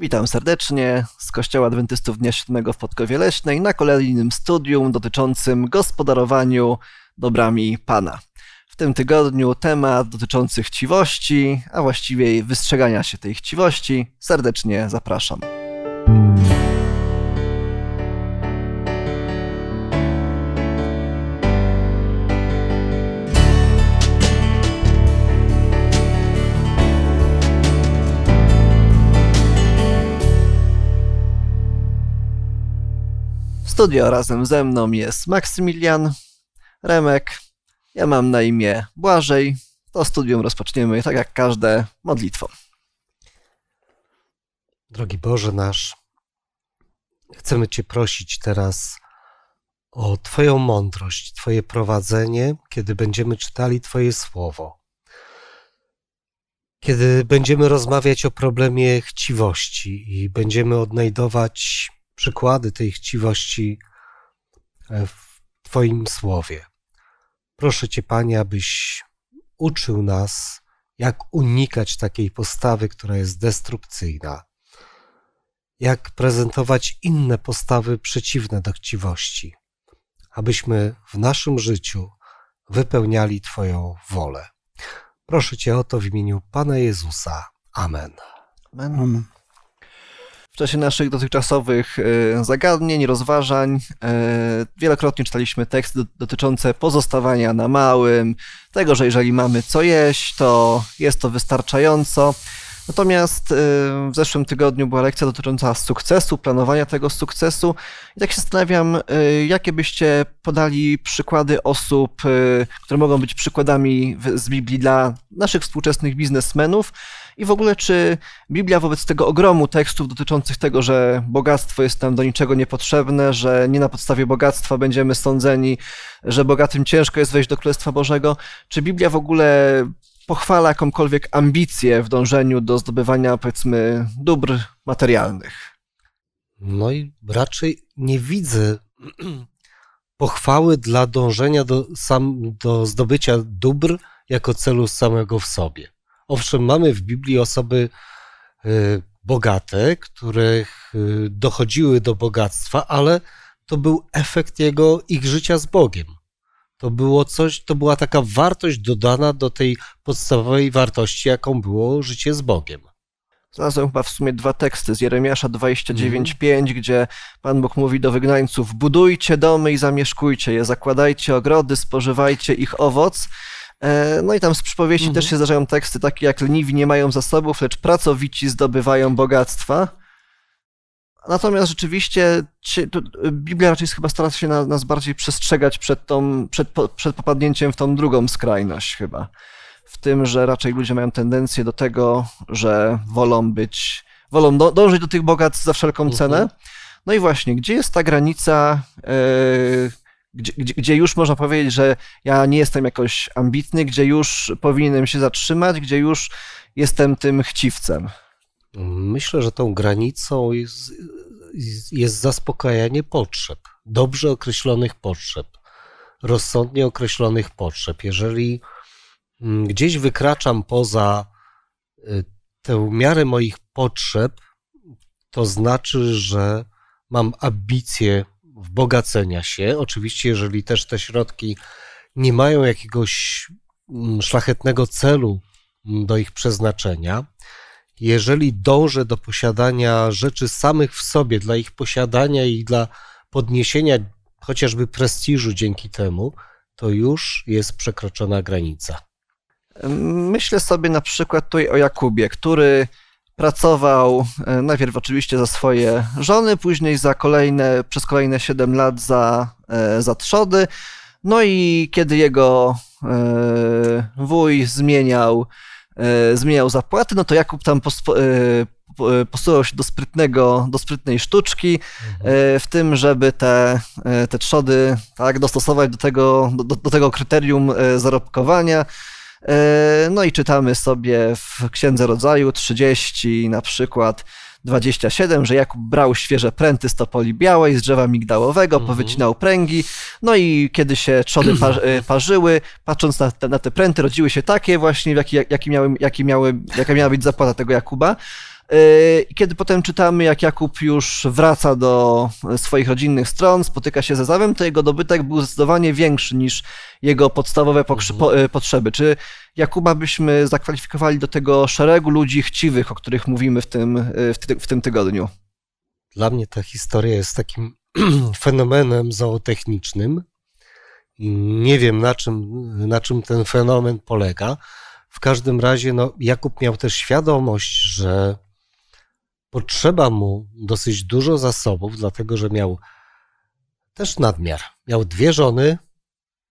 Witam serdecznie z Kościoła Adwentystów Dnia Siódmego w Podkowie Leśnej na kolejnym studium dotyczącym gospodarowaniu dobrami Pana. W tym tygodniu temat dotyczący chciwości, a właściwie wystrzegania się tej chciwości. Serdecznie zapraszam. Studio razem ze mną jest Maksymilian, Remek, ja mam na imię Błażej. To studium rozpoczniemy tak jak każde modlitwą. Drogi Boże nasz, chcemy Cię prosić teraz o Twoją mądrość, Twoje prowadzenie, kiedy będziemy czytali Twoje słowo. Kiedy będziemy rozmawiać o problemie chciwości i będziemy odnajdować przykłady tej chciwości e, w Twoim słowie. Proszę Cię, Panie, abyś uczył nas, jak unikać takiej postawy, która jest destrukcyjna, jak prezentować inne postawy przeciwne do chciwości, abyśmy w naszym życiu wypełniali Twoją wolę. Proszę Cię o to w imieniu Pana Jezusa. Amen. Amen w czasie naszych dotychczasowych e, zagadnień, rozważań e, wielokrotnie czytaliśmy teksty dotyczące pozostawania na małym, tego, że jeżeli mamy co jeść, to jest to wystarczająco. Natomiast e, w zeszłym tygodniu była lekcja dotycząca sukcesu, planowania tego sukcesu. I tak się zastanawiam, jakie byście podali przykłady osób, które mogą być przykładami z Biblii dla naszych współczesnych biznesmenów, i w ogóle, czy Biblia wobec tego ogromu tekstów dotyczących tego, że bogactwo jest nam do niczego niepotrzebne, że nie na podstawie bogactwa będziemy sądzeni, że bogatym ciężko jest wejść do Królestwa Bożego, czy Biblia w ogóle pochwala jakąkolwiek ambicję w dążeniu do zdobywania, powiedzmy, dóbr materialnych? No i raczej nie widzę pochwały dla dążenia do, sam, do zdobycia dóbr jako celu samego w sobie. Owszem, mamy w Biblii osoby e, bogate, które dochodziły do bogactwa, ale to był efekt jego, ich życia z Bogiem. To było coś, to była taka wartość dodana do tej podstawowej wartości, jaką było życie z Bogiem. Znalazłem chyba w sumie dwa teksty z Jeremiasza 29:5, mm. gdzie Pan Bóg mówi do wygnańców: Budujcie domy i zamieszkujcie je, zakładajcie ogrody, spożywajcie ich owoc. E, no i tam z przypowieści mhm. też się zdarzają teksty takie jak leniwi nie mają zasobów, lecz pracowici zdobywają bogactwa. Natomiast rzeczywiście Biblia raczej chyba stara się nas bardziej przestrzegać przed, tą, przed, przed popadnięciem w tą drugą skrajność chyba. W tym, że raczej ludzie mają tendencję do tego, że wolą być, wolą dążyć do tych bogactw za wszelką mhm. cenę. No i właśnie, gdzie jest ta granica, yy, gdzie, gdzie, gdzie, już można powiedzieć, że ja nie jestem jakoś ambitny, gdzie już powinienem się zatrzymać, gdzie już jestem tym chciwcem. Myślę, że tą granicą jest, jest zaspokajanie potrzeb, dobrze określonych potrzeb, rozsądnie określonych potrzeb. Jeżeli mm, gdzieś wykraczam poza y, tę miarę moich potrzeb, to znaczy, że mam ambicje wbogacenia się. Oczywiście, jeżeli też te środki nie mają jakiegoś mm, szlachetnego celu mm, do ich przeznaczenia, jeżeli dążę do posiadania rzeczy samych w sobie, dla ich posiadania i dla podniesienia chociażby prestiżu dzięki temu, to już jest przekroczona granica. Myślę sobie na przykład tutaj o Jakubie, który Pracował e, najpierw oczywiście za swoje żony, później za kolejne, przez kolejne 7 lat za, e, za trzody. No i kiedy jego e, wuj zmieniał, zmieniał zapłaty, no to Jakub tam posuwał się do, sprytnego, do sprytnej sztuczki, mhm. w tym, żeby te, te trzody tak, dostosować do tego, do, do tego kryterium zarobkowania. E, no i czytamy sobie w Księdze Rodzaju 30 na przykład 27, że Jakub brał świeże pręty z topoli białej, z drzewa migdałowego, mhm. powycinał pręgi, no i kiedy się trzody e, parzyły, patrząc na te, na te pręty, rodziły się takie właśnie, jaki, jaki miały, jaki miały, jaka miała być zapłata tego Jakuba. I kiedy potem czytamy, jak Jakub już wraca do swoich rodzinnych stron, spotyka się ze Zawem, to jego dobytek był zdecydowanie większy niż jego podstawowe mhm. potrzeby. Czy Jakuba byśmy zakwalifikowali do tego szeregu ludzi chciwych, o których mówimy w tym, w, ty, w tym tygodniu? Dla mnie ta historia jest takim fenomenem zootechnicznym. Nie wiem, na czym, na czym ten fenomen polega. W każdym razie no, Jakub miał też świadomość, że potrzeba mu dosyć dużo zasobów, dlatego że miał też nadmiar. Miał dwie żony,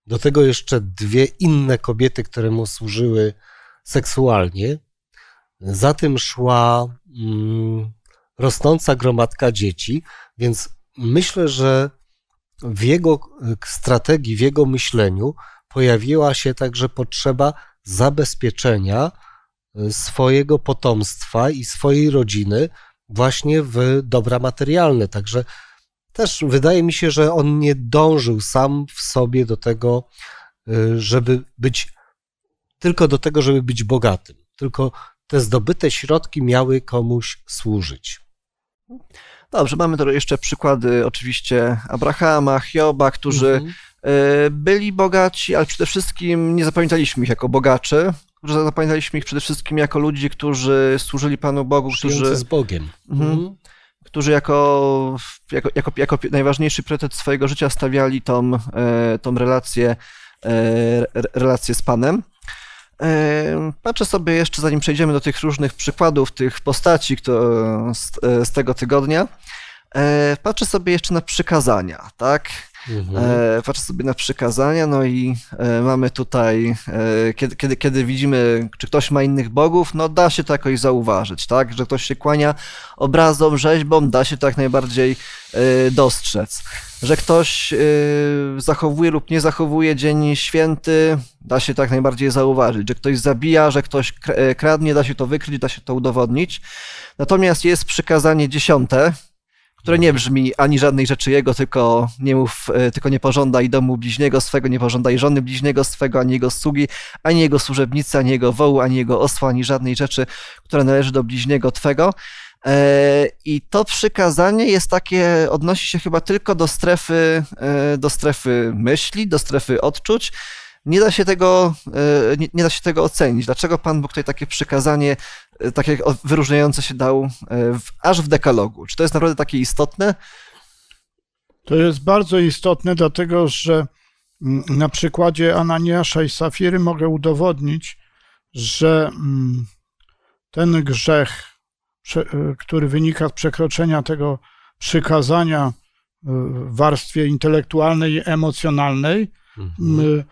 do tego jeszcze dwie inne kobiety, które mu służyły seksualnie. Za tym szła mm, rosnąca gromadka dzieci, więc myślę, że w jego strategii, w jego myśleniu pojawiła się także potrzeba zabezpieczenia y, swojego potomstwa i swojej rodziny właśnie w dobra materialne. Także też wydaje mi się, że on nie dążył sam w sobie do tego, y, żeby być tylko do tego, żeby być bogatym. Tylko te zdobyte środki miały komuś służyć. Dobrze, mamy tu jeszcze przykłady oczywiście Abrahama, Hioba, którzy mhm. E, byli bogaci, ale przede wszystkim nie zapamiętaliśmy ich jako bogaczy, że zapamiętaliśmy ich przede wszystkim jako ludzi, którzy służyli Panu Bogu, którzy... z Bogiem. Mhm. mhm. Którzy jako, jako, jako, jako najważniejszy priorytet swojego życia stawiali tą, e, tą relację, e, relację z Panem. Patrzę sobie jeszcze, zanim przejdziemy do tych różnych przykładów, tych postaci kto, z, z tego tygodnia, patrzę sobie jeszcze na przykazania, tak? Mhm. E, patrzę sobie na przykazania, no i e, mamy tutaj, e, kiedy, kiedy, kiedy widzimy, czy ktoś ma innych bogów, no da się to jakoś zauważyć, tak? Że ktoś się kłania obrazom, rzeźbom, da się to jak najbardziej dostrzec. Że ktoś zachowuje lub nie zachowuje dzień święty, da się to jak najbardziej zauważyć. Że ktoś zabija, że ktoś kradnie, da się to wykryć, da się to udowodnić. Natomiast jest przykazanie dziesiąte, które nie brzmi ani żadnej rzeczy jego, tylko nie mów, e, tylko nie pożądaj domu bliźniego swego, nie pożądaj żony bliźniego swego, ani jego sługi, ani jego służebnicy, ani jego wołu, ani jego osła, ani żadnej rzeczy, która należy do bliźniego twego. E, I to przykazanie jest takie, odnosi się chyba tylko do strefy, e, do strefy myśli, do strefy odczuć nie da się tego, e, nie, nie, da się tego ocenić. Dlaczego Pan Bóg tutaj takie przykazanie, e, takie wyróżniające się dał e, w, aż w dekalogu? Czy to jest naprawdę takie istotne? To jest bardzo istotne, dlatego że mm, na przykładzie Ananiasza i Safiry mogę udowodnić, że mm, ten grzech, który wynika z przekroczenia tego przykazania w warstwie intelektualnej i emocjonalnej, mhm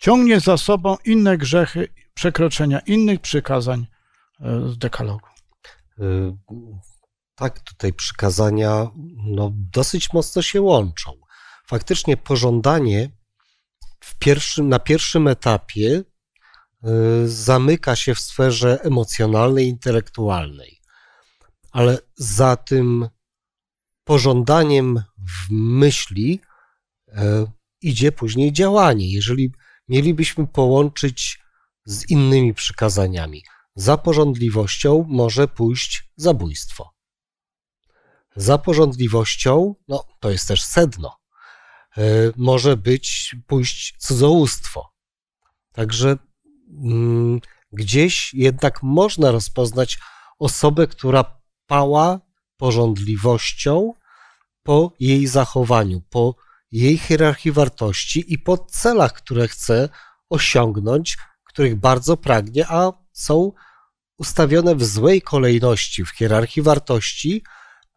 ciągnie za sobą inne grzechy, przekroczenia innych przykazań e, z dekalogu. E, tak, tutaj przykazania no, dosyć mocno się łączą. Faktycznie pożądanie pierwszym, na pierwszym etapie y, zamyka się w sferze emocjonalnej, intelektualnej, ale za tym pożądaniem w myśli idzie później działanie. Jeżeli mielibyśmy połączyć z innymi przykazaniami. Za porządliwością może pójść zabójstwo. Za porządliwością, no to jest też sedno, e, może być pójść cudzołóstwo. Także mm, gdzieś jednak można rozpoznać osobę, która pała porządliwością po jej zachowaniu, po jej hierarchii wartości i po celach, które chce osiągnąć, których bardzo pragnie, a są ustawione w złej kolejności w hierarchii wartości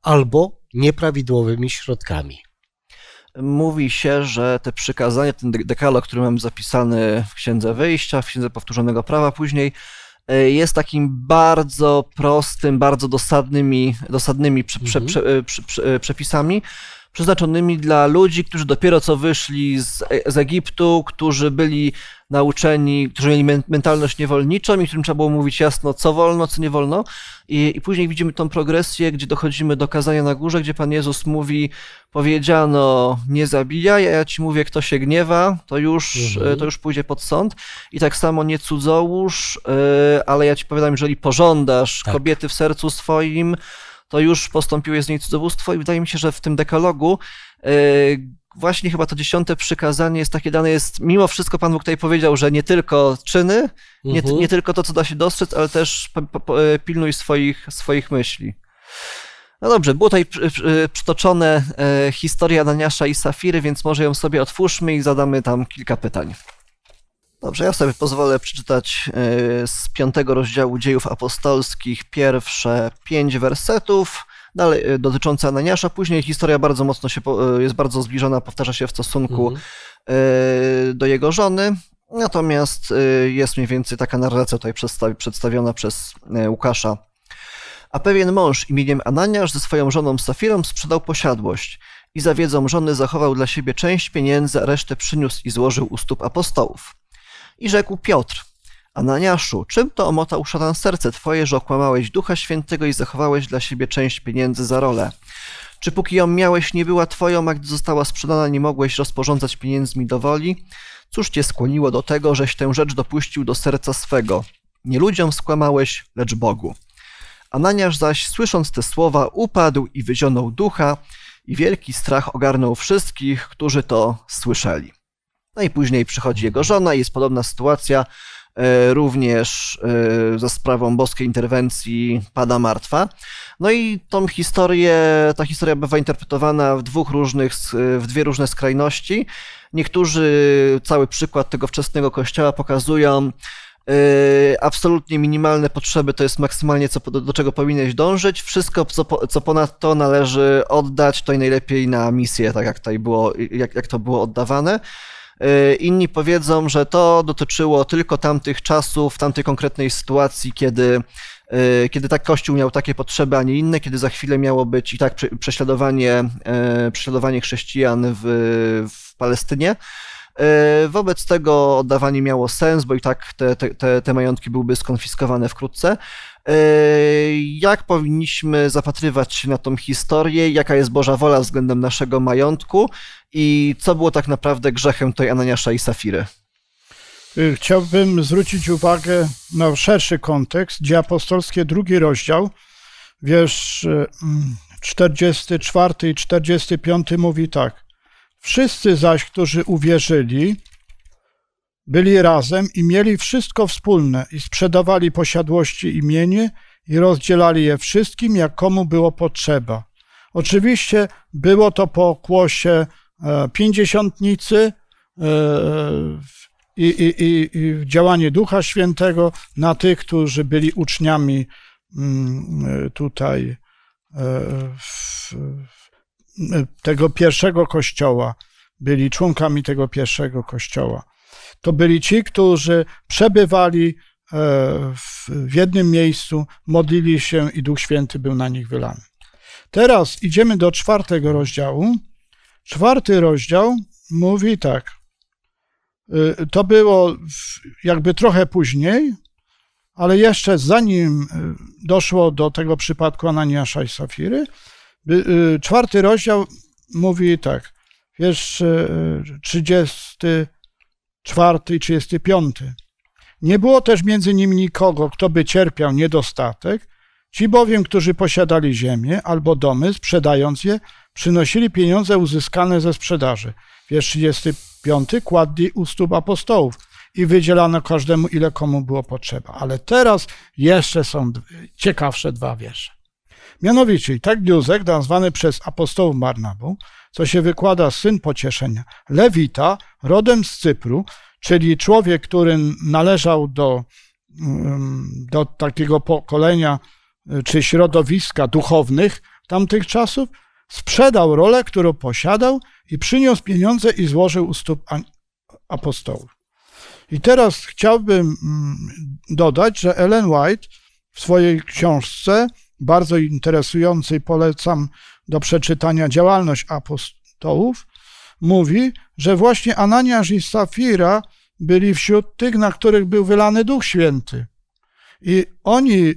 albo nieprawidłowymi środkami. Mówi się, że te przykazania, ten dekalog, który mamy zapisany w Księdze Wyjścia, w Księdze Powtórzonego Prawa później, e, jest takim bardzo prostym, bardzo dosadnymi, dosadnymi prze, prze, mhm. prze, przepisami, przeznaczonymi dla ludzi, którzy dopiero co wyszli z, z Egiptu, którzy byli nauczeni, którzy mieli mentalność niewolniczą i którym trzeba było mówić jasno, co wolno, co nie wolno. I, I później widzimy tą progresję, gdzie dochodzimy do kazania na górze, gdzie Pan Jezus mówi, powiedziano, nie zabijaj, a ja ci mówię, kto się gniewa, to już, mhm. to już pójdzie pod sąd. I tak samo nie cudzołóż, e, ale ja ci powiadam, jeżeli pożądasz tak. kobiety w sercu swoim, to już postąpiłeś z niej cudzowóstwo i wydaje mi się, że w tym dekalogu e, właśnie chyba to dziesiąte przykazanie jest takie dane, jest mimo wszystko Pan Bóg tutaj powiedział, że nie tylko czyny, nie, mhm. nie tylko to, co da się dostrzec, ale też e, pilnuj swoich, swoich myśli. No dobrze, było tutaj przytoczone e, historia Ananiasza i Safiry, więc może ją sobie otwórzmy i zadamy tam kilka pytań. Dobrze, ja sobie pozwolę przeczytać e, z piątego rozdziału dziejów apostolskich pierwsze pięć wersetów, dalej e, dotyczące Ananiasza. Później historia bardzo mocno się, e, jest bardzo zbliżona, powtarza się w stosunku mhm. do jego żony. Natomiast jest mniej więcej taka narracja tutaj przedstawiona przez Łukasza. A pewien mąż imieniem Ananiasz ze swoją żoną Safirą sprzedał posiadłość i za wiedzą żony zachował dla siebie część pieniędzy, a resztę przyniósł i złożył u stóp apostołów. I rzekł Piotr, Ananiaszu, czym to omotał szatan serce twoje, że okłamałeś Ducha Świętego i zachowałeś dla siebie część pieniędzy za rolę? Czy póki ją miałeś, nie była twoją, a gdy została sprzedana, nie mogłeś rozporządzać pieniędzmi do woli? Cóż cię skłoniło do tego, żeś tę rzecz dopuścił do serca swego? Nie ludziom skłamałeś, lecz Bogu. Ananiasz zaś, słysząc te słowa, upadł i wyzionął ducha, i wielki strach ogarnął wszystkich, którzy to słyszeli. No i później przychodzi jego żona jest podobna sytuacja. E, również e, za sprawą boskiej interwencji pada martwa. No i tą historię, ta historia bywa interpretowana w dwóch różnych, w dwie różne skrajności. Niektórzy cały przykład tego wczesnego kościoła pokazują, e, absolutnie minimalne potrzeby to jest maksymalnie co, do, do czego powinieneś dążyć. Wszystko, co, co ponad to należy oddać, to i najlepiej na misję, tak jak, tutaj było, jak, jak to było oddawane. E, inni powiedzą, że to dotyczyło tylko tamtych czasów, tamtej konkretnej sytuacji, kiedy, e, kiedy tak Kościół miał takie potrzeby, a nie inne, kiedy za chwilę miało być i tak prześladowanie, e, prześladowanie chrześcijan w, w Palestynie. Wobec tego oddawanie miało sens, bo i tak te, te, te majątki byłyby skonfiskowane wkrótce. Jak powinniśmy zapatrywać się na tą historię? Jaka jest Boża wola względem naszego majątku? I co było tak naprawdę grzechem tej Ananiasza i Safiry? Y, chciałbym zwrócić uwagę na szerszy kontekst. Dzieje apostolskie, drugi rozdział, wiersz 44 i 45 mówi tak. Wszyscy zaś, którzy uwierzyli, byli razem i mieli wszystko wspólne i sprzedawali posiadłości imienie i rozdzielali je wszystkim, jak komu było potrzeba. Oczywiście było to po kłosie E, pięćdziesiątnicy e, i, i, i działanie Ducha Świętego na tych, którzy byli uczniami mm, tutaj e, tego pierwszego kościoła, byli członkami tego pierwszego kościoła. To byli ci, którzy przebywali w jednym miejscu, modlili się i Duch Święty był na nich wylany. Teraz idziemy do czwartego rozdziału. Czwarty rozdział mówi tak. Y, to było jakby trochę później, ale jeszcze zanim y, doszło do tego przypadku Ananiasza i Safiry, czwarty rozdział mówi tak, wiersz 34 i 35. Nie było też między nimi nikogo, kto by cierpiał niedostatek, ci bowiem, którzy posiadali ziemię albo domy, sprzedając je, przynosili pieniądze uzyskane ze sprzedaży. Wiersz 35 kładli u stóp apostołów i wydzielano każdemu, ile komu było potrzeba. Ale teraz jeszcze są ciekawsze dwa wiersze. Mianowicie, tak Józek, nazwany przez apostołów Marnabu, co się wykłada syn pocieszenia, Lewita, rodem z Cypru, czyli człowiek, który należał do, mm, do takiego pokolenia czy środowiska duchownych tamtych czasów, sprzedał rolę, którą posiadał i przyniósł pieniądze i złożył u stóp apostołów. I teraz chciałbym mm, dodać, że Ellen White w swojej książce, bardzo interesującej, polecam do przeczytania działalność apostołów, mówi, że właśnie Ananiasz i Safira byli wśród tych, na których był wylany Duch Święty. I oni, y,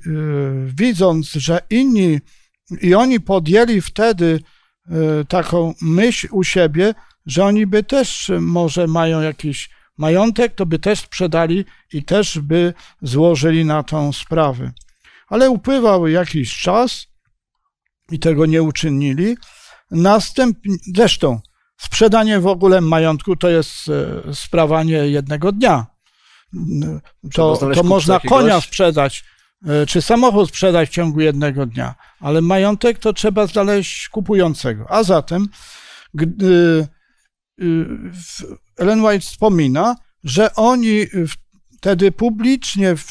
widząc, że inni, i oni podjęli wtedy y, taką myśl u siebie, że oni by też może mają jakiś majątek, to by też sprzedali i też by złożyli na tą sprawę. Ale upływał jakiś czas i tego nie uczynili. Następnie, zresztą, sprzedanie w ogóle majątku to jest e, sprawa nie jednego dnia. To, to można jakiegoś... konia sprzedać, e, czy samochód sprzedać w ciągu jednego dnia, ale majątek to trzeba znaleźć kupującego. A zatem, gdy Ellen White wspomina, że oni wtedy publicznie w,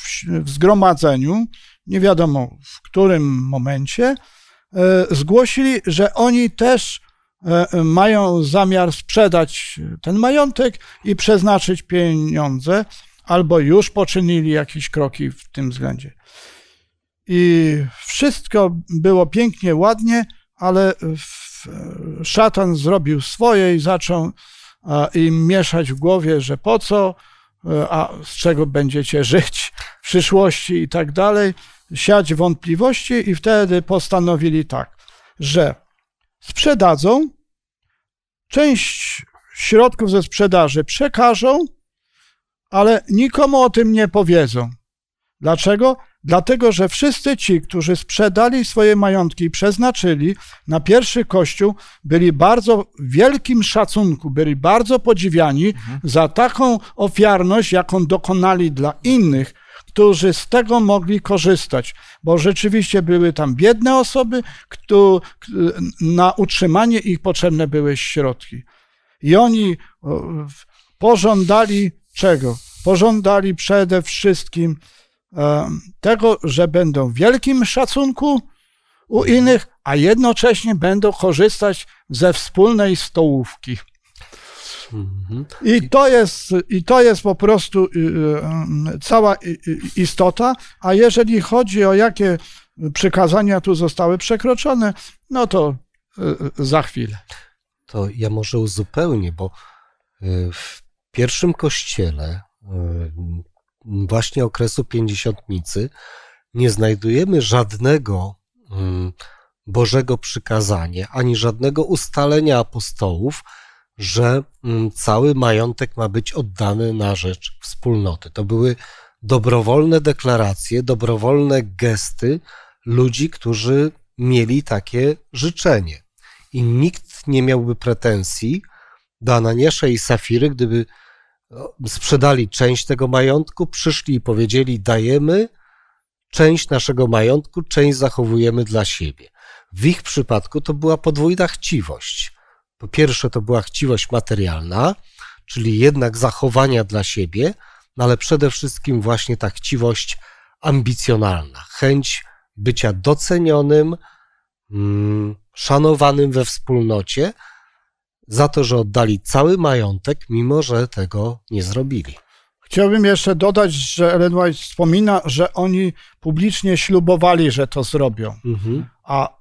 w zgromadzeniu, nie wiadomo w którym momencie, e, zgłosili, że oni też e, mają zamiar sprzedać ten majątek i przeznaczyć pieniądze, albo już poczynili jakieś kroki w tym względzie. I wszystko było pięknie, ładnie, ale szatan zrobił swoje i zaczął im mieszać w głowie, że po co, e, a z czego będziecie żyć w przyszłości i tak dalej, siać wątpliwości i wtedy postanowili tak, że sprzedadzą, część środków ze sprzedaży przekażą, ale nikomu o tym nie powiedzą. Dlaczego? Dlatego, że wszyscy ci, którzy sprzedali swoje majątki i przeznaczyli na pierwszy kościół, byli bardzo wielkim szacunku, byli bardzo podziwiani mhm. za taką ofiarność, jaką dokonali dla innych, którzy z tego mogli korzystać, bo rzeczywiście były tam biedne osoby, które, na utrzymanie ich potrzebne były środki. I oni pożądali czego? Pożądali przede wszystkim tego, że będą w wielkim szacunku u innych, a jednocześnie będą korzystać ze wspólnej stołówki. Mhm. I to jest, i to jest po prostu y, y, cała istota. A jeżeli chodzi o jakie przykazania tu zostały przekroczone, no to y, za chwilę. To ja może uzupełnię, bo w pierwszym kościele właśnie okresu pięćdziesiątnicy nie znajdujemy żadnego Bożego przykazania, ani żadnego ustalenia apostołów, że mm, cały majątek ma być oddany na rzecz wspólnoty. To były dobrowolne deklaracje, dobrowolne gesty ludzi, którzy mieli takie życzenie. I nikt nie miałby pretensji do Ananiasza i Safiry, gdyby sprzedali część tego majątku, przyszli i powiedzieli: Dajemy część naszego majątku, część zachowujemy dla siebie. W ich przypadku to była podwójna chciwość. Po pierwsze, to była chciwość materialna, czyli jednak zachowania dla siebie, no ale przede wszystkim właśnie ta chciwość ambicjonalna, chęć bycia docenionym, mm, szanowanym we wspólnocie, za to, że oddali cały majątek, mimo że tego nie zrobili. Chciałbym jeszcze dodać, że Ellen White wspomina, że oni publicznie ślubowali, że to zrobią. Mhm. A,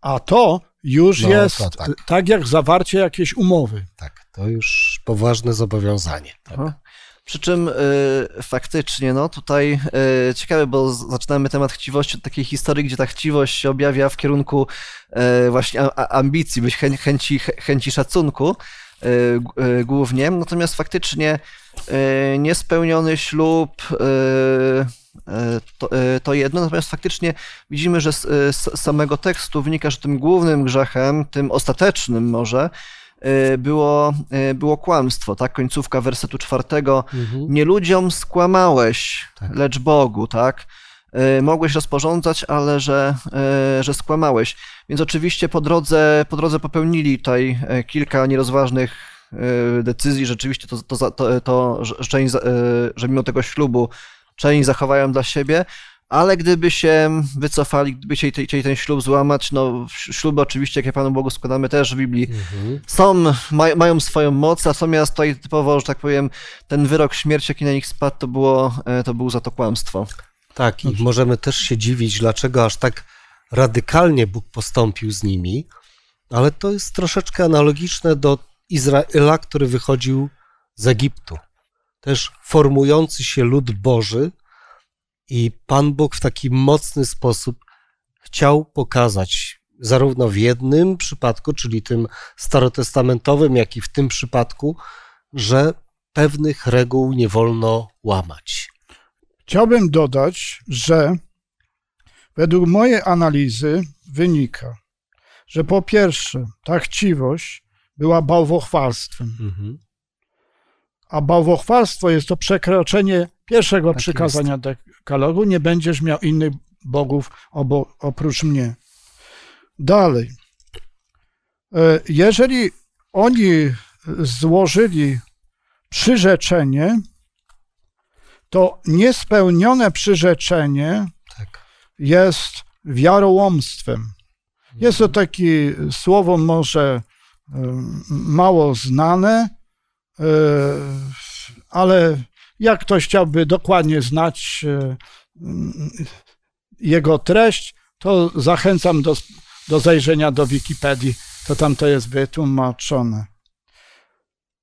a to już no, jest to tak. tak. jak zawarcie jakiejś umowy. Tak, to już poważne zobowiązanie. Tak. Przy czym y, faktycznie, no tutaj y, ciekawe, bo zaczynamy temat chciwości od takiej historii, gdzie ta chciwość się objawia w kierunku y, właśnie a, ambicji, być chę, chęci, chęci szacunku y, y, głównie. Natomiast faktycznie y, niespełniony ślub to, to, jedno, natomiast faktycznie widzimy, że z, z samego tekstu wynika, że tym głównym grzechem, tym ostatecznym może, było, było kłamstwo, tak? Końcówka wersetu czwartego. Mhm. Nie ludziom skłamałeś, tak. lecz Bogu, tak? Mogłeś rozporządzać, ale że, że skłamałeś. Więc oczywiście po drodze, po drodze popełnili tutaj kilka nierozważnych decyzji. Rzeczywiście to, to, to, to że, że mimo tego ślubu część zachowają dla siebie, ale gdyby się wycofali, gdyby chcieli, chcieli ten ślub złamać, no śluby oczywiście, jakie Panu Bogu składamy też w Biblii, mhm. są, maj, mają swoją moc, natomiast tutaj typowo, że tak powiem, ten wyrok śmierci, jaki na nich spadł, to było, e, to było za to kłamstwo. Tak, i możemy też się dziwić, dlaczego aż tak radykalnie Bóg postąpił z nimi, Ale to jest troszeczkę analogiczne do Izraela, który wychodził z Egiptu. Też formujący się lud Boży i Pan Bóg w taki mocny sposób chciał pokazać, zarówno w jednym przypadku, czyli tym starotestamentowym, jak i w tym przypadku, że pewnych reguł nie wolno łamać. Chciałbym dodać, że według mojej analizy wynika, że po pierwsze, ta chciwość była bałwochwalstwem, Mhm. A bałwochwalstwo jest to przekroczenie pierwszego Tak przykazania dekalogu, nie będziesz miał innych bogów oprócz mnie. Dalej. E, Jeżeli oni złożyli przyrzeczenie, to niespełnione przyrzeczenie Tak. jest wiarołomstwem. Jest to takie słowo może em, mało znane, e, ale jak ktoś chciałby dokładnie znać e, m, jego treść, to zachęcam do, do zajrzenia do Wikipedii, to tam to jest wytłumaczone.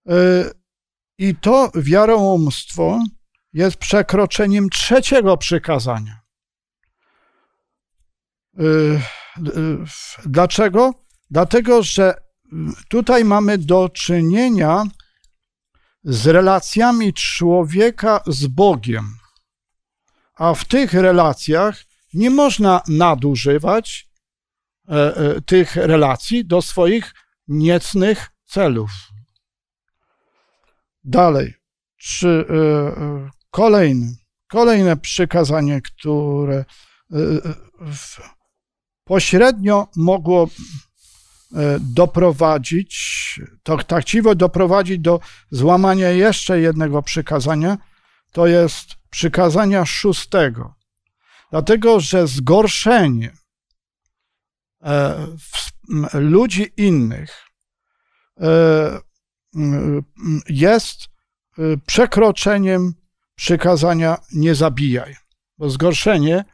E, I to wiarołomstwo jest przekroczeniem trzeciego przykazania. Dlaczego? Dlatego, że tutaj mamy do czynienia z relacjami człowieka z Bogiem. A w tych relacjach nie można nadużywać e, e, tych relacji do swoich niecnych celów. Dalej, czy e, e, kolejne, przykazanie, które pośrednio mogło doprowadzić, to tak chciwo doprowadzić do złamania jeszcze jednego przykazania, to jest przykazania szóstego. Dlatego, że zgorszenie e, ludzi innych e, jest e, przekroczeniem przykazania nie zabijaj, bo zgorszenie e,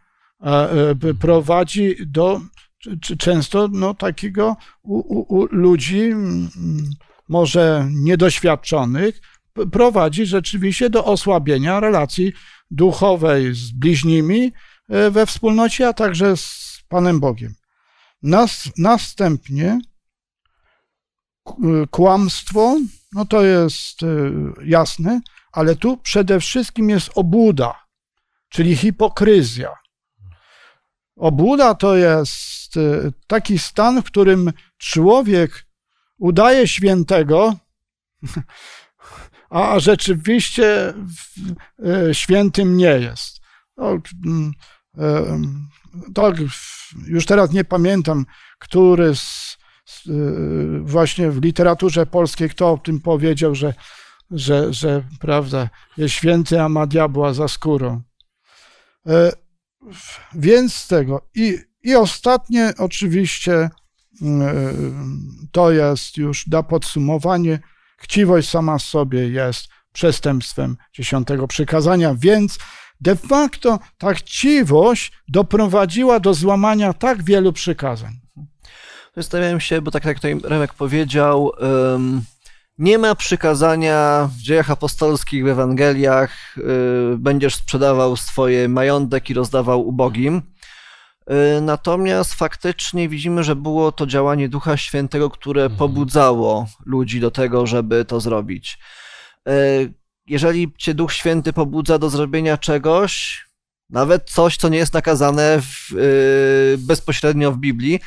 e, prowadzi do często no, takiego u, u, u ludzi mm, może niedoświadczonych prowadzi rzeczywiście do osłabienia relacji duchowej z bliźnimi e, we wspólnocie, a także z Panem Bogiem. Nas, następnie kłamstwo, no to jest e, jasne, ale tu przede wszystkim jest obłuda, czyli hipokryzja. Obłuda to jest e, taki stan, w którym człowiek udaje świętego, a rzeczywiście e, świętym nie jest. Mm, e, to już teraz nie pamiętam, który z, z, właśnie w literaturze polskiej, kto o tym powiedział, że, że, że prawda, jest święty, a ma diabła za skórą. E, Więc tego. I, i ostatnie oczywiście mm, to jest już na podsumowanie. Chciwość sama w sobie jest przestępstwem dziesiątego przykazania, więc de facto ta chciwość doprowadziła do złamania tak wielu przykazań. Zastanawiałem się, bo tak jak tutaj Remek powiedział, ym, nie ma przykazania w dziejach apostolskich, w Ewangeliach, y, będziesz sprzedawał swoje majątek i rozdawał ubogim. Y, Natomiast faktycznie widzimy, że było to działanie Ducha Świętego, które Mhm. pobudzało ludzi do tego, żeby to zrobić. Y, Jeżeli cię Duch Święty pobudza do zrobienia czegoś, nawet coś, co nie jest nakazane w, bezpośrednio w Biblii,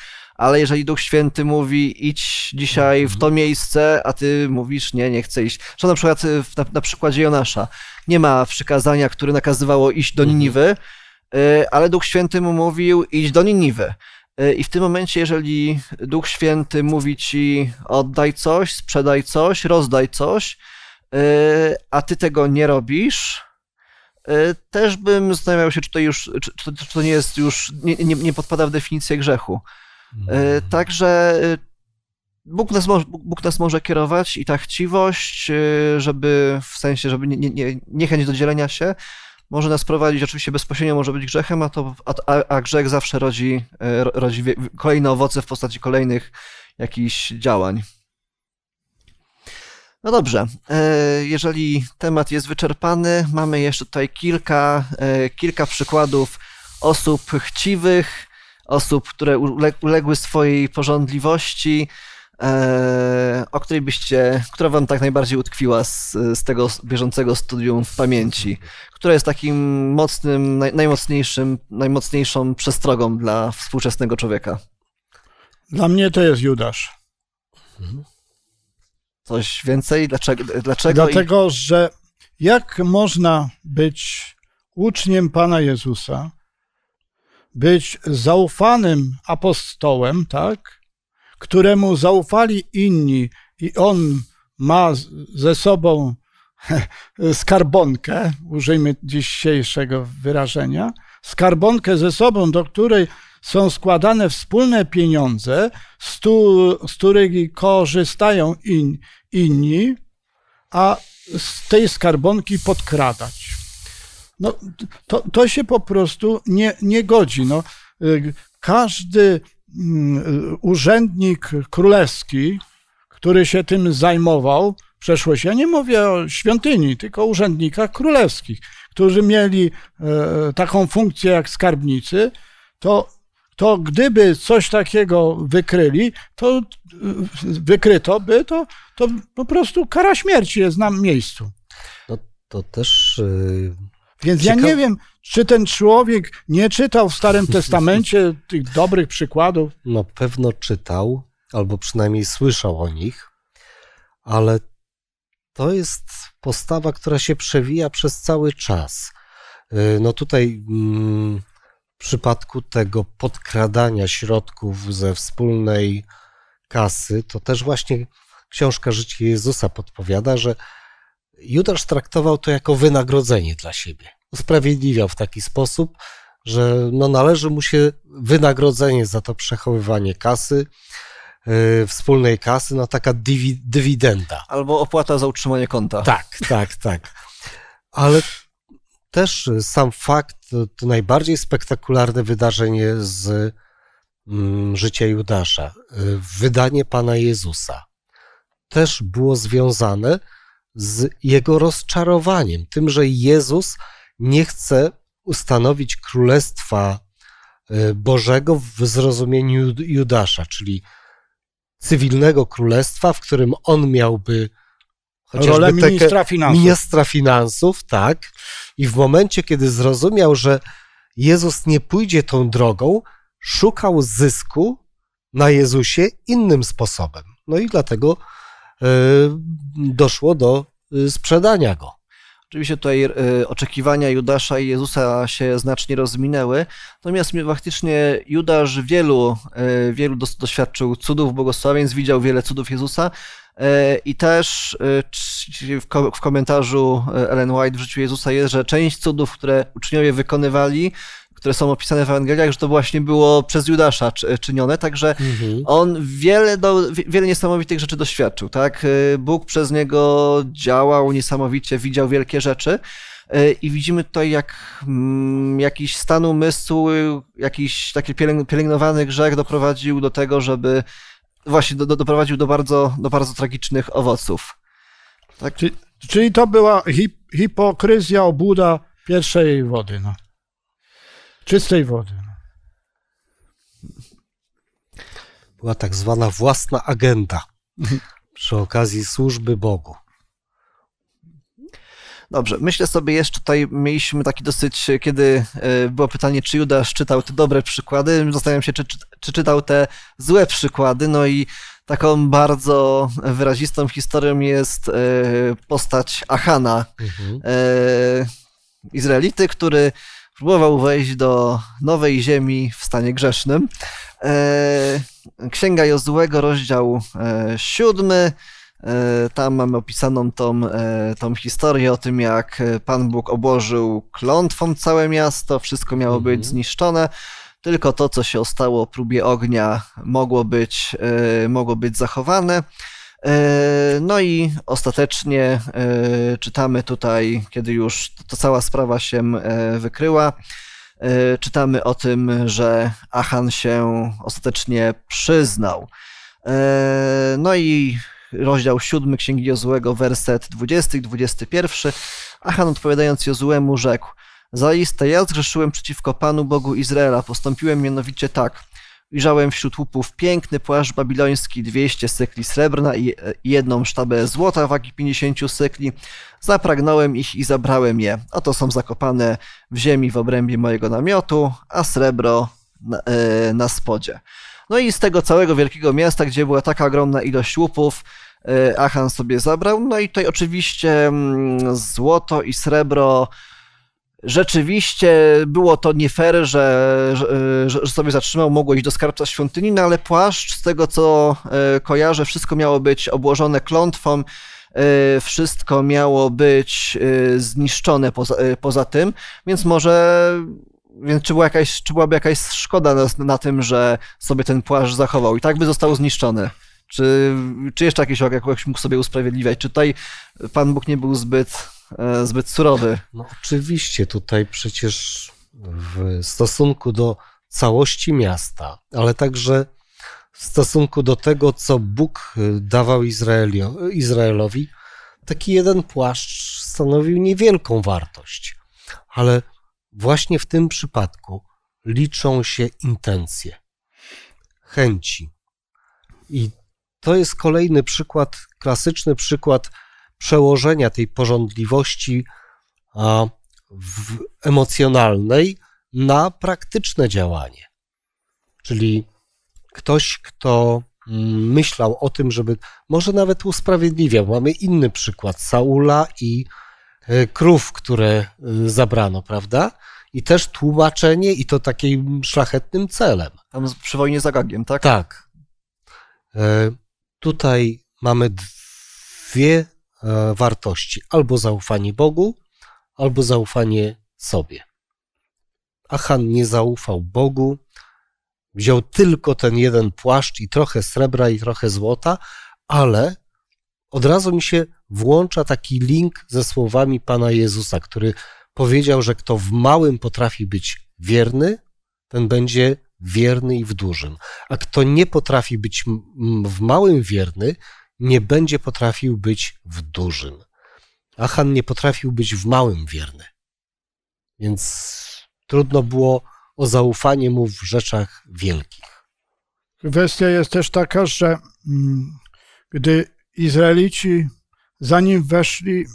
ale jeżeli Duch Święty mówi idź dzisiaj w to miejsce, a ty mówisz nie, nie chcę iść. Że na przykład y, na, na przykładzie Jonasza nie ma przykazania, które nakazywało iść do Niniwy, y, ale Duch Święty mu mówił idź do Niniwy. Y, I w tym momencie, jeżeli Duch Święty mówi ci oddaj coś, sprzedaj coś, rozdaj coś, a ty tego nie robisz, też bym zastanawiał się, czy to już, czy, czy, to- czy to nie jest już, nie, nie, nie podpada w definicję grzechu. E, Także e, Bóg nas, może, Bóg nas może kierować i ta chciwość, e, żeby w sensie, żeby nie, nie, nie, niechęć do dzielenia się, może nas prowadzić, oczywiście bezpośrednio może być grzechem, a, to, a, a- grzech zawsze rodzi, ro- rodzi kolejne owoce w postaci kolejnych jakichś działań. No dobrze, jeżeli temat jest wyczerpany, mamy jeszcze tutaj kilka, kilka przykładów osób chciwych, osób, które uległy swojej porządliwości, e, o której byście, która wam tak najbardziej utkwiła z, z tego bieżącego studium w pamięci, która jest takim mocnym, naj, najmocniejszym, najmocniejszą przestrogą dla współczesnego człowieka? Dla mnie to jest Judasz. Coś więcej? Dlaczego? dlaczego Dlatego, i... że jak można być uczniem Pana Jezusa, być zaufanym apostołem, tak, któremu zaufali inni i on ma ze sobą skarbonkę, użyjmy dzisiejszego wyrażenia, skarbonkę ze sobą, do której są składane wspólne pieniądze, z, tu, z których korzystają in, inni, a z tej skarbonki podkradać. No, to, to się po prostu nie, nie godzi. No, każdy mm, urzędnik królewski, który się tym zajmował w przeszłości, ja nie mówię o świątyni, tylko o urzędnikach królewskich, którzy mieli e, taką funkcję jak skarbnicy, to to gdyby coś takiego wykryli, to wykryto by, to, to po prostu kara śmierci jest na miejscu. No to też. Więc ja nie wiem, czy ten człowiek nie czytał w Starym Testamencie tych dobrych przykładów. No pewno czytał, albo przynajmniej słyszał o nich, ale to jest postawa, która się przewija przez cały czas. Yy, no tutaj. Yy, przypadku tego podkradania środków ze wspólnej kasy, to też właśnie książka Życie Jezusa podpowiada, że Judasz traktował to jako wynagrodzenie dla siebie. Usprawiedliwiał w taki sposób, że no należy mu się wynagrodzenie za to przechowywanie kasy, yy, wspólnej kasy, no taka dywidenda. Albo opłata za utrzymanie konta. Tak, tak, tak. Ale też sam fakt, to najbardziej spektakularne wydarzenie z mm, życia Judasza, wydanie Pana Jezusa, też było związane z jego rozczarowaniem, tym, że Jezus nie chce ustanowić królestwa e, Bożego w zrozumieniu Judasza, czyli cywilnego królestwa, w którym on miałby rolę ministra finansów. ministra finansów, tak. I w momencie, kiedy zrozumiał, że Jezus nie pójdzie tą drogą, szukał zysku na Jezusie innym sposobem. No i dlatego doszło do y, sprzedania go. Oczywiście tutaj y, oczekiwania Judasza i Jezusa się znacznie rozminęły, natomiast faktycznie Judasz wielu, wielu doświadczył cudów, błogosławieństw, widział wiele cudów Jezusa, E, I też e, w komentarzu e, Ellen White w życiu Jezusa jest, że część cudów, które uczniowie wykonywali, które są opisane w Ewangeliach, że to właśnie było przez Judasza czynione, także mhm. on wiele, do, wiele niesamowitych rzeczy doświadczył, tak? Bóg przez niego działał niesamowicie, widział wielkie rzeczy i widzimy tutaj, jak mm, jakiś stan umysłu, jakiś taki pielęgnowany grzech doprowadził do tego, żeby właśnie do, do, doprowadził do bardzo, do bardzo tragicznych owoców. Tak? Czyli, czyli to była hip, hipokryzja, obłuda pierwszej wody, no. Czystej wody. Była tak zwana własna agenda przy okazji służby Bogu. Dobrze, myślę sobie jeszcze tutaj mieliśmy taki dosyć, kiedy e, było pytanie, czy Judasz czytał te dobre przykłady. Zastanawiam się, czy, czy, czy czytał te złe przykłady. No i taką bardzo wyrazistą historią jest e, postać Achana, mhm. E, Izraelity, który próbował wejść do nowej ziemi w stanie grzesznym. Księga Jozłego, rozdział siódmy. E, tam mamy opisaną tą, e, tą historię o tym, jak Pan Bóg obłożył klątwą całe miasto, wszystko miało być mhm. zniszczone. Tylko to, co się ostało próbie ognia, mogło być, e, mogło być zachowane. No i ostatecznie czytamy tutaj, kiedy już to cała sprawa się wykryła, czytamy o tym, że Achan się ostatecznie przyznał. E, no i rozdział 7 Księgi Jozłego, werset 20 i 21. Achan odpowiadając Jozłemu rzekł, Zaiste ja zgrzeszyłem przeciwko Panu Bogu Izraela, postąpiłem mianowicie tak. Ujrzałem wśród łupów piękny płaszcz babiloński, 200 sykli srebrna i jedną sztabę złota wagi 50 sykli. Zapragnąłem ich i zabrałem je. Oto są zakopane w ziemi w obrębie mojego namiotu, a srebro na, e, na spodzie. No i z tego całego wielkiego miasta, gdzie była taka ogromna ilość łupów, e, Achan sobie zabrał. No i tutaj oczywiście mm, złoto i srebro rzeczywiście było to nie fair, że, że, że, sobie zatrzymał, mogło iść do skarbca świątyni, no ale płaszcz, z tego co e, kojarzę, wszystko miało być obłożone klątwą, e, wszystko miało być e, zniszczone poza, poza tym, więc może więc czy, była jakaś, czy byłaby jakaś szkoda na, na tym, że sobie ten płaszcz zachował i tak by został zniszczony? Czy, czy jeszcze jakiś jakoś mógł sobie usprawiedliwiać? Czy tutaj Pan Bóg nie był zbyt E, zbyt surowy. No oczywiście, tutaj przecież w stosunku do całości miasta, ale także w stosunku do tego, co Bóg dawał Izraelowi, taki jeden płaszcz stanowił niewielką wartość. Ale właśnie w tym przypadku liczą się intencje, chęci. I to jest kolejny przykład, klasyczny przykład przełożenia tej porządliwości emocjonalnej na praktyczne działanie. Czyli ktoś, kto mm, myślał o tym, żeby może nawet usprawiedliwiał. Mamy inny przykład Saula i e, krów, które e, zabrano, prawda? I też tłumaczenie i to takim szlachetnym celem. Tam przy wojnie z Agagiem, tak? Tak. Tutaj mamy dwie E, wartości: albo zaufanie Bogu, albo zaufanie sobie. Achan nie zaufał Bogu, wziął tylko ten jeden płaszcz i trochę srebra i trochę złota, ale od razu mi się włącza taki link ze słowami Pana Jezusa, który powiedział, że kto w małym potrafi być wierny, ten będzie wierny i w dużym. A kto nie potrafi być w małym wierny, nie będzie potrafił być w dużym. Achan nie potrafił być w małym wierny. Więc trudno było o zaufanie mu w rzeczach wielkich. Kwestia jest też taka, że mm, gdy Izraelici, zanim weszli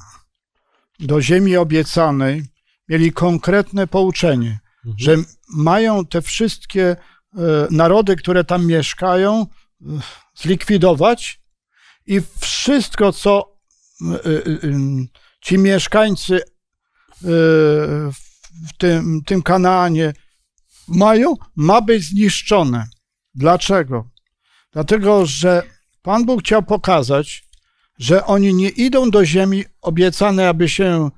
do ziemi obiecanej, mieli konkretne pouczenie, mhm. że mają te wszystkie e, narody, które tam mieszkają, e, zlikwidować i wszystko, co y, ci mieszkańcy w tym, tym Kanaanie mają, ma być zniszczone. Dlaczego? Dlatego, że Pan Bóg chciał pokazać, że oni nie idą do ziemi obiecanej, aby się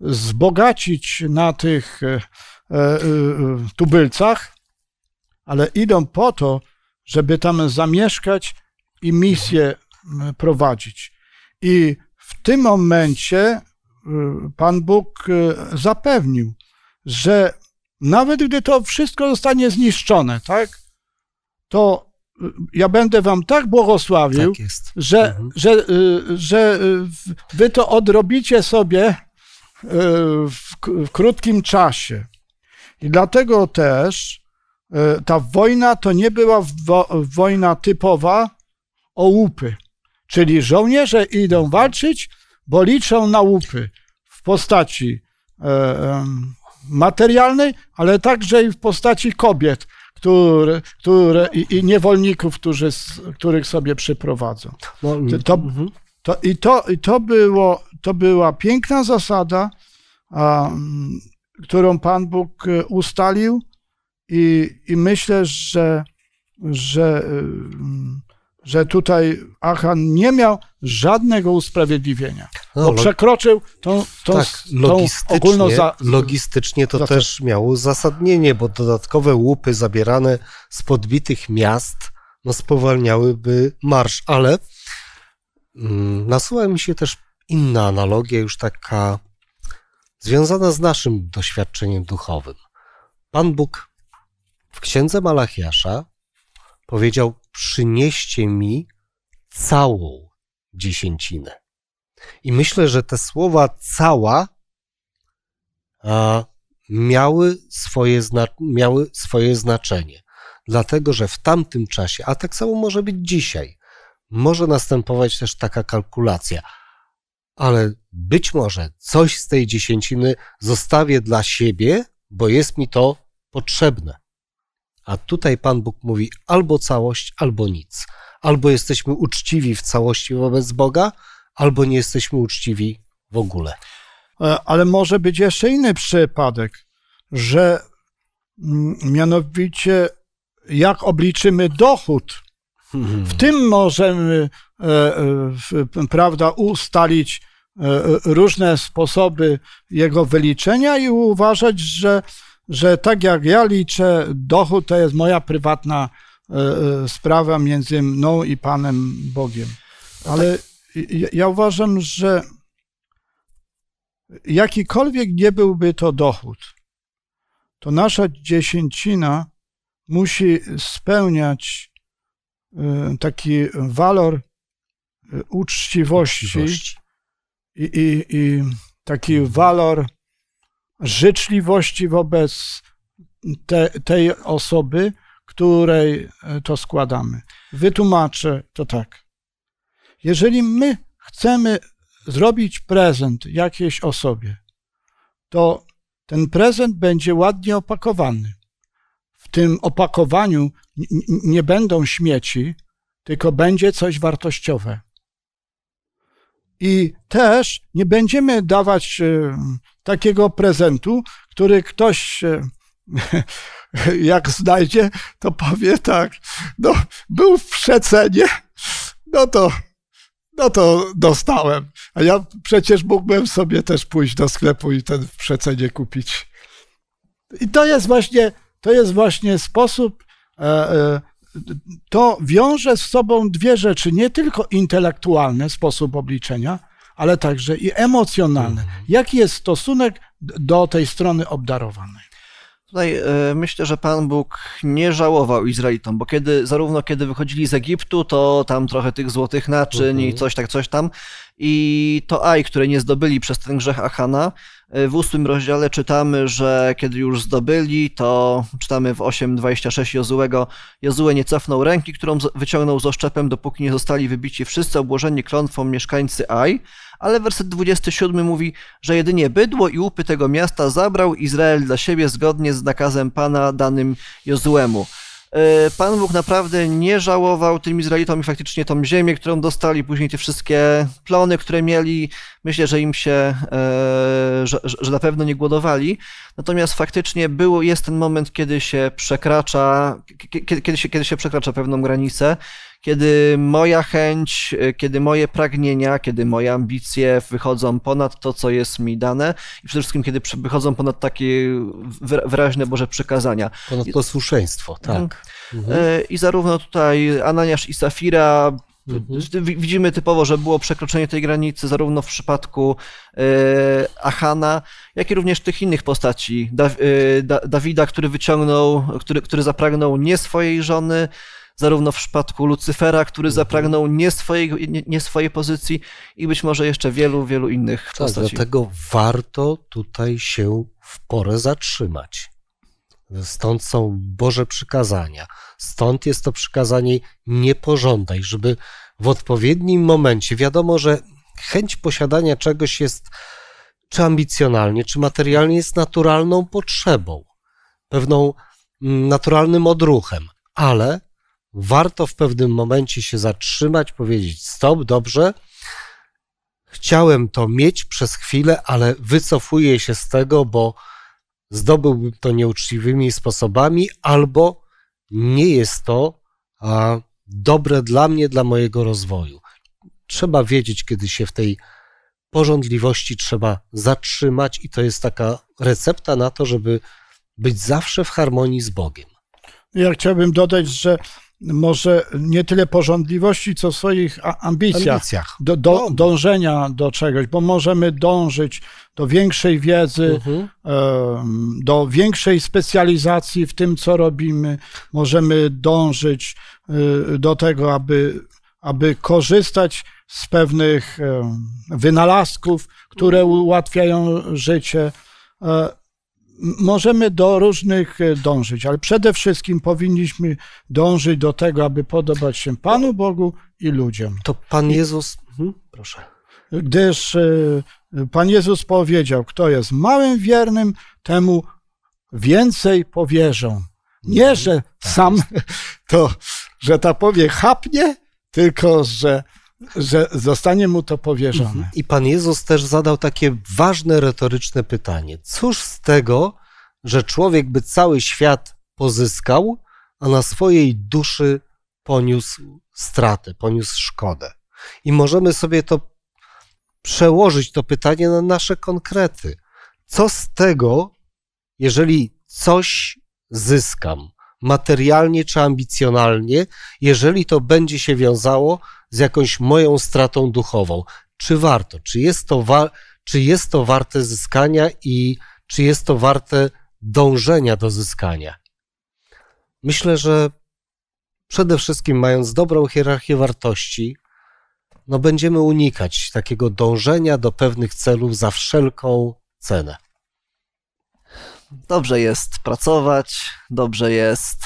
wzbogacić na tych e, e, tubylcach, ale idą po to, żeby tam zamieszkać i misję prowadzić. I w tym momencie y, Pan Bóg zapewnił, że nawet gdy to wszystko zostanie zniszczone, tak, to ja będę wam tak błogosławił, tak że, mhm. że, że wy to odrobicie sobie w krótkim czasie. I dlatego też ta wojna to nie była wojna typowa o łupy. Czyli żołnierze idą walczyć, bo liczą na łupy w postaci e, materialnej, ale także i w postaci kobiet, które, które i, i niewolników, którzy, których sobie przyprowadzą. No, to, mhm. to, i, to, I to, było, to była piękna zasada, którą Pan Bóg e, ustalił i, i myślę, że, że że tutaj Achan nie miał żadnego usprawiedliwienia, no, bo przekroczył tą, tą, tak, logistycznie, tą za, logistycznie to też miało uzasadnienie, bo dodatkowe łupy zabierane z podbitych miast no, spowalniałyby marsz, ale mm, nasuwa mi się też inna analogia, już taka związana z naszym doświadczeniem duchowym. Pan Bóg w księdze Malachiasza powiedział: Przynieście mi całą dziesięcinę. I myślę, że te słowa cała miały, swoje miały swoje znaczenie. Dlatego, że w tamtym czasie, a tak samo może być dzisiaj, może następować też taka kalkulacja, ale być może coś z tej dziesięciny zostawię dla siebie, bo jest mi to potrzebne. A tutaj Pan Bóg mówi albo całość, albo nic. Albo jesteśmy uczciwi w całości wobec Boga, albo nie jesteśmy uczciwi w ogóle. E, ale może być jeszcze inny przypadek, że mm, mianowicie jak obliczymy dochód, w tym możemy, prawda, ustalić różne sposoby jego wyliczenia i uważać, że, że tak jak ja liczę, dochód to jest moja prywatna sprawa między mną i Panem Bogiem. Ale ja uważam, że jakikolwiek nie byłby to dochód, to nasza dziesięcina musi spełniać taki walor uczciwości, uczciwości. I, i, i taki walor życzliwości wobec te, tej osoby, której y, to składamy. Wytłumaczę to tak. Jeżeli my chcemy zrobić prezent jakiejś osobie, to ten prezent będzie ładnie opakowany. W tym opakowaniu nie będą śmieci, tylko będzie coś wartościowe. I też nie będziemy dawać e, takiego prezentu, który ktoś, e, jak znajdzie, to powie tak, no, był w przecenie, no to no to dostałem. A ja przecież mógłbym sobie też pójść do sklepu i ten w przecenie kupić. I to jest właśnie, to jest właśnie sposób, e, to wiąże z sobą dwie rzeczy, nie tylko intelektualny sposób obliczenia, ale także i emocjonalny. Mhm. Jaki jest stosunek do tej strony obdarowanej? Tutaj e, myślę, że Pan Bóg nie żałował Izraelitom, bo kiedy, zarówno kiedy wychodzili z Egiptu, to tam trochę tych złotych naczyń i mhm. coś tak, coś tam. I to Aj, które nie zdobyli przez ten grzech Achana, w ósmym rozdziale czytamy, że kiedy już zdobyli, to czytamy w 8.26 Jozułego, Jozue nie cofnął ręki, którą wyciągnął z oszczepem, dopóki nie zostali wybici wszyscy obłożeni klątwą mieszkańcy Aj, ale werset 27 mówi, że jedynie bydło i łupy tego miasta zabrał Izrael dla siebie zgodnie z nakazem Pana danym Jozuemu. E, Pan Bóg naprawdę nie żałował tym Izraelitom i faktycznie tą ziemię, którą dostali, później te wszystkie plony, które mieli, myślę, że im się, e, że, że na pewno nie głodowali. Natomiast faktycznie było, jest ten moment, kiedy się przekracza, kiedy, się, kiedy się przekracza pewną granicę kiedy moja chęć, e, kiedy moje pragnienia, kiedy moje ambicje wychodzą ponad to, co jest mi dane i przede wszystkim, kiedy wychodzą ponad takie wyraźne Boże przekazania. Ponad posłuszeństwo, tak. Mhm. mhm. I zarówno tutaj Ananiasz i Safira Mhm. Widzimy typowo, że było przekroczenie tej granicy zarówno w przypadku Achana, jak i również tych innych postaci. Dawida, który wyciągnął, który, który zapragnął nie swojej żony, zarówno w przypadku Lucyfera, który zapragnął nie swojej, nie, nie swojej pozycji i być może jeszcze wielu, wielu innych tak, postaci. Dlatego warto tutaj się w porę zatrzymać. Stąd są Boże przykazania. Stąd jest to przykazanie nie pożądaj, żeby w odpowiednim momencie, wiadomo, że chęć posiadania czegoś jest czy ambicjonalnie, czy materialnie jest naturalną potrzebą, pewną mm, naturalnym odruchem, ale warto w pewnym momencie się zatrzymać, powiedzieć: Stop, dobrze. Chciałem to mieć przez chwilę, ale wycofuję się z tego, bo zdobyłbym to nieuczciwymi sposobami, albo nie jest to a, dobre dla mnie, dla mojego rozwoju. Trzeba wiedzieć, kiedy się w tej porządliwości trzeba zatrzymać, i to jest taka recepta na to, żeby być zawsze w harmonii z Bogiem. Ja chciałbym dodać, że może nie tyle porządliwości, co swoich ambicjach, ambicjach. Do, do, no. dążenia do czegoś, bo możemy dążyć do większej wiedzy, mhm. do większej specjalizacji w tym, co robimy. Możemy dążyć y, do tego, aby, aby korzystać z pewnych wynalazków, które ułatwiają życie. Możemy do różnych e, dążyć, ale przede wszystkim powinniśmy dążyć do tego, aby podobać się Panu Bogu i ludziom. To Pan Jezus, mhm, proszę. Gdyż e, Pan Jezus powiedział, kto jest małym wiernym, temu więcej powierzą. Nie, że sam to, że ta powie chapnie, tylko że że zostanie mu to powierzone. I Pan Jezus też zadał takie ważne retoryczne pytanie. Cóż z tego, że człowiek by cały świat pozyskał, a na swojej duszy poniósł stratę, poniósł szkodę. I możemy sobie to przełożyć, to pytanie na nasze konkrety. Co z tego, jeżeli coś zyskam, materialnie czy ambicjonalnie, jeżeli to będzie się wiązało z jakąś moją stratą duchową. Czy warto? Czy jest to, wa- czy jest to warte zyskania i czy jest to warte dążenia do zyskania? Myślę, że przede wszystkim mając dobrą hierarchię wartości, no będziemy unikać takiego dążenia do pewnych celów za wszelką cenę. Dobrze jest pracować, dobrze jest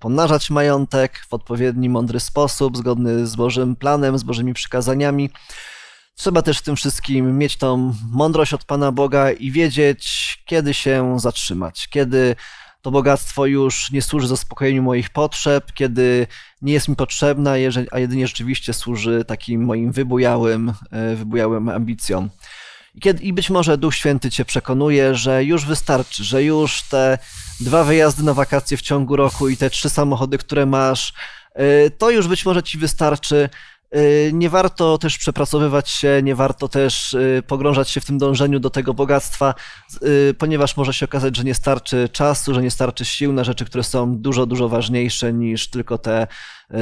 pomnażać majątek w odpowiedni, mądry sposób, zgodny z Bożym planem, z Bożymi przykazaniami. Trzeba też w tym wszystkim mieć tą mądrość od Pana Boga i wiedzieć, kiedy się zatrzymać, kiedy to bogactwo już nie służy zaspokojeniu moich potrzeb, kiedy nie jest mi potrzebna, a jedynie rzeczywiście służy takim moim wybujałym, e, wybujałym ambicjom. I, kiedy, I być może Duch Święty cię przekonuje, że już wystarczy, że już te dwa wyjazdy na wakacje w ciągu roku i te trzy samochody, które masz, y, to już być może ci wystarczy. Y, nie warto też przepracowywać się, nie warto też y, pogrążać się w tym dążeniu do tego bogactwa, ponieważ może się okazać, że nie starczy czasu, że nie starczy sił na rzeczy, które są dużo, dużo ważniejsze niż tylko te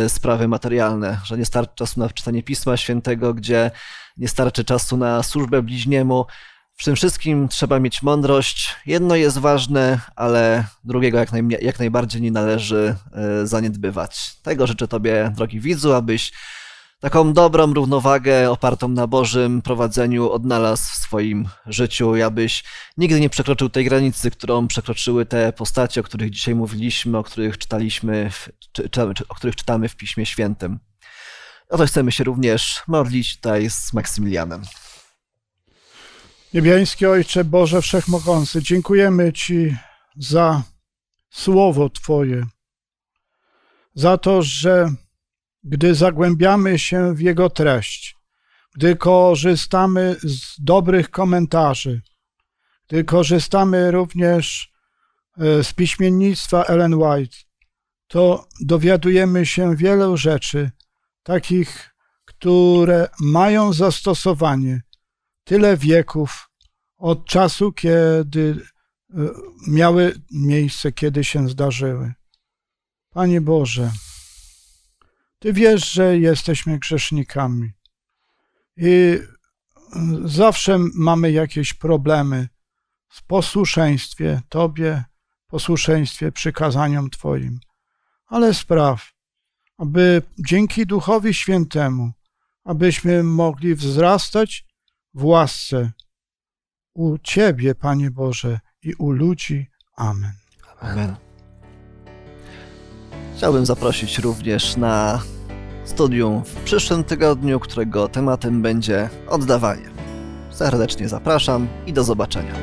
sprawy materialne, że nie starczy czasu na czytanie Pisma Świętego, gdzie nie starczy czasu na służbę bliźniemu. W tym wszystkim trzeba mieć mądrość. Jedno jest ważne, ale drugiego jak, jak najbardziej nie należy e, zaniedbywać. Tego życzę Tobie, drogi widzu, abyś taką dobrą równowagę opartą na Bożym prowadzeniu odnalazł w swoim życiu i abyś nigdy nie przekroczył tej granicy, którą przekroczyły te postacie, o których dzisiaj mówiliśmy, o których czytaliśmy, czy, czy, o których czytamy w Piśmie Świętym. O to chcemy się również modlić tutaj z Maksymilianem. Niebiański Ojcze Boże Wszechmogący, dziękujemy Ci za słowo Twoje, za to, że gdy zagłębiamy się w jego treść, gdy korzystamy z dobrych komentarzy, gdy korzystamy również e, z piśmiennictwa Ellen White, to dowiadujemy się wielu rzeczy takich, które mają zastosowanie tyle wieków od czasu, kiedy e, miały miejsce, kiedy się zdarzyły. Panie Boże, Ty wiesz, że jesteśmy grzesznikami i e, zawsze mamy jakieś problemy w posłuszeństwie Tobie, posłuszeństwie przykazaniom Twoim, ale spraw, aby dzięki Duchowi Świętemu, abyśmy mogli wzrastać w łasce u Ciebie, Panie Boże, i u ludzi. Amen. Amen. Chciałbym zaprosić również na studium w przyszłym tygodniu, którego tematem będzie oddawanie. Serdecznie zapraszam i do zobaczenia.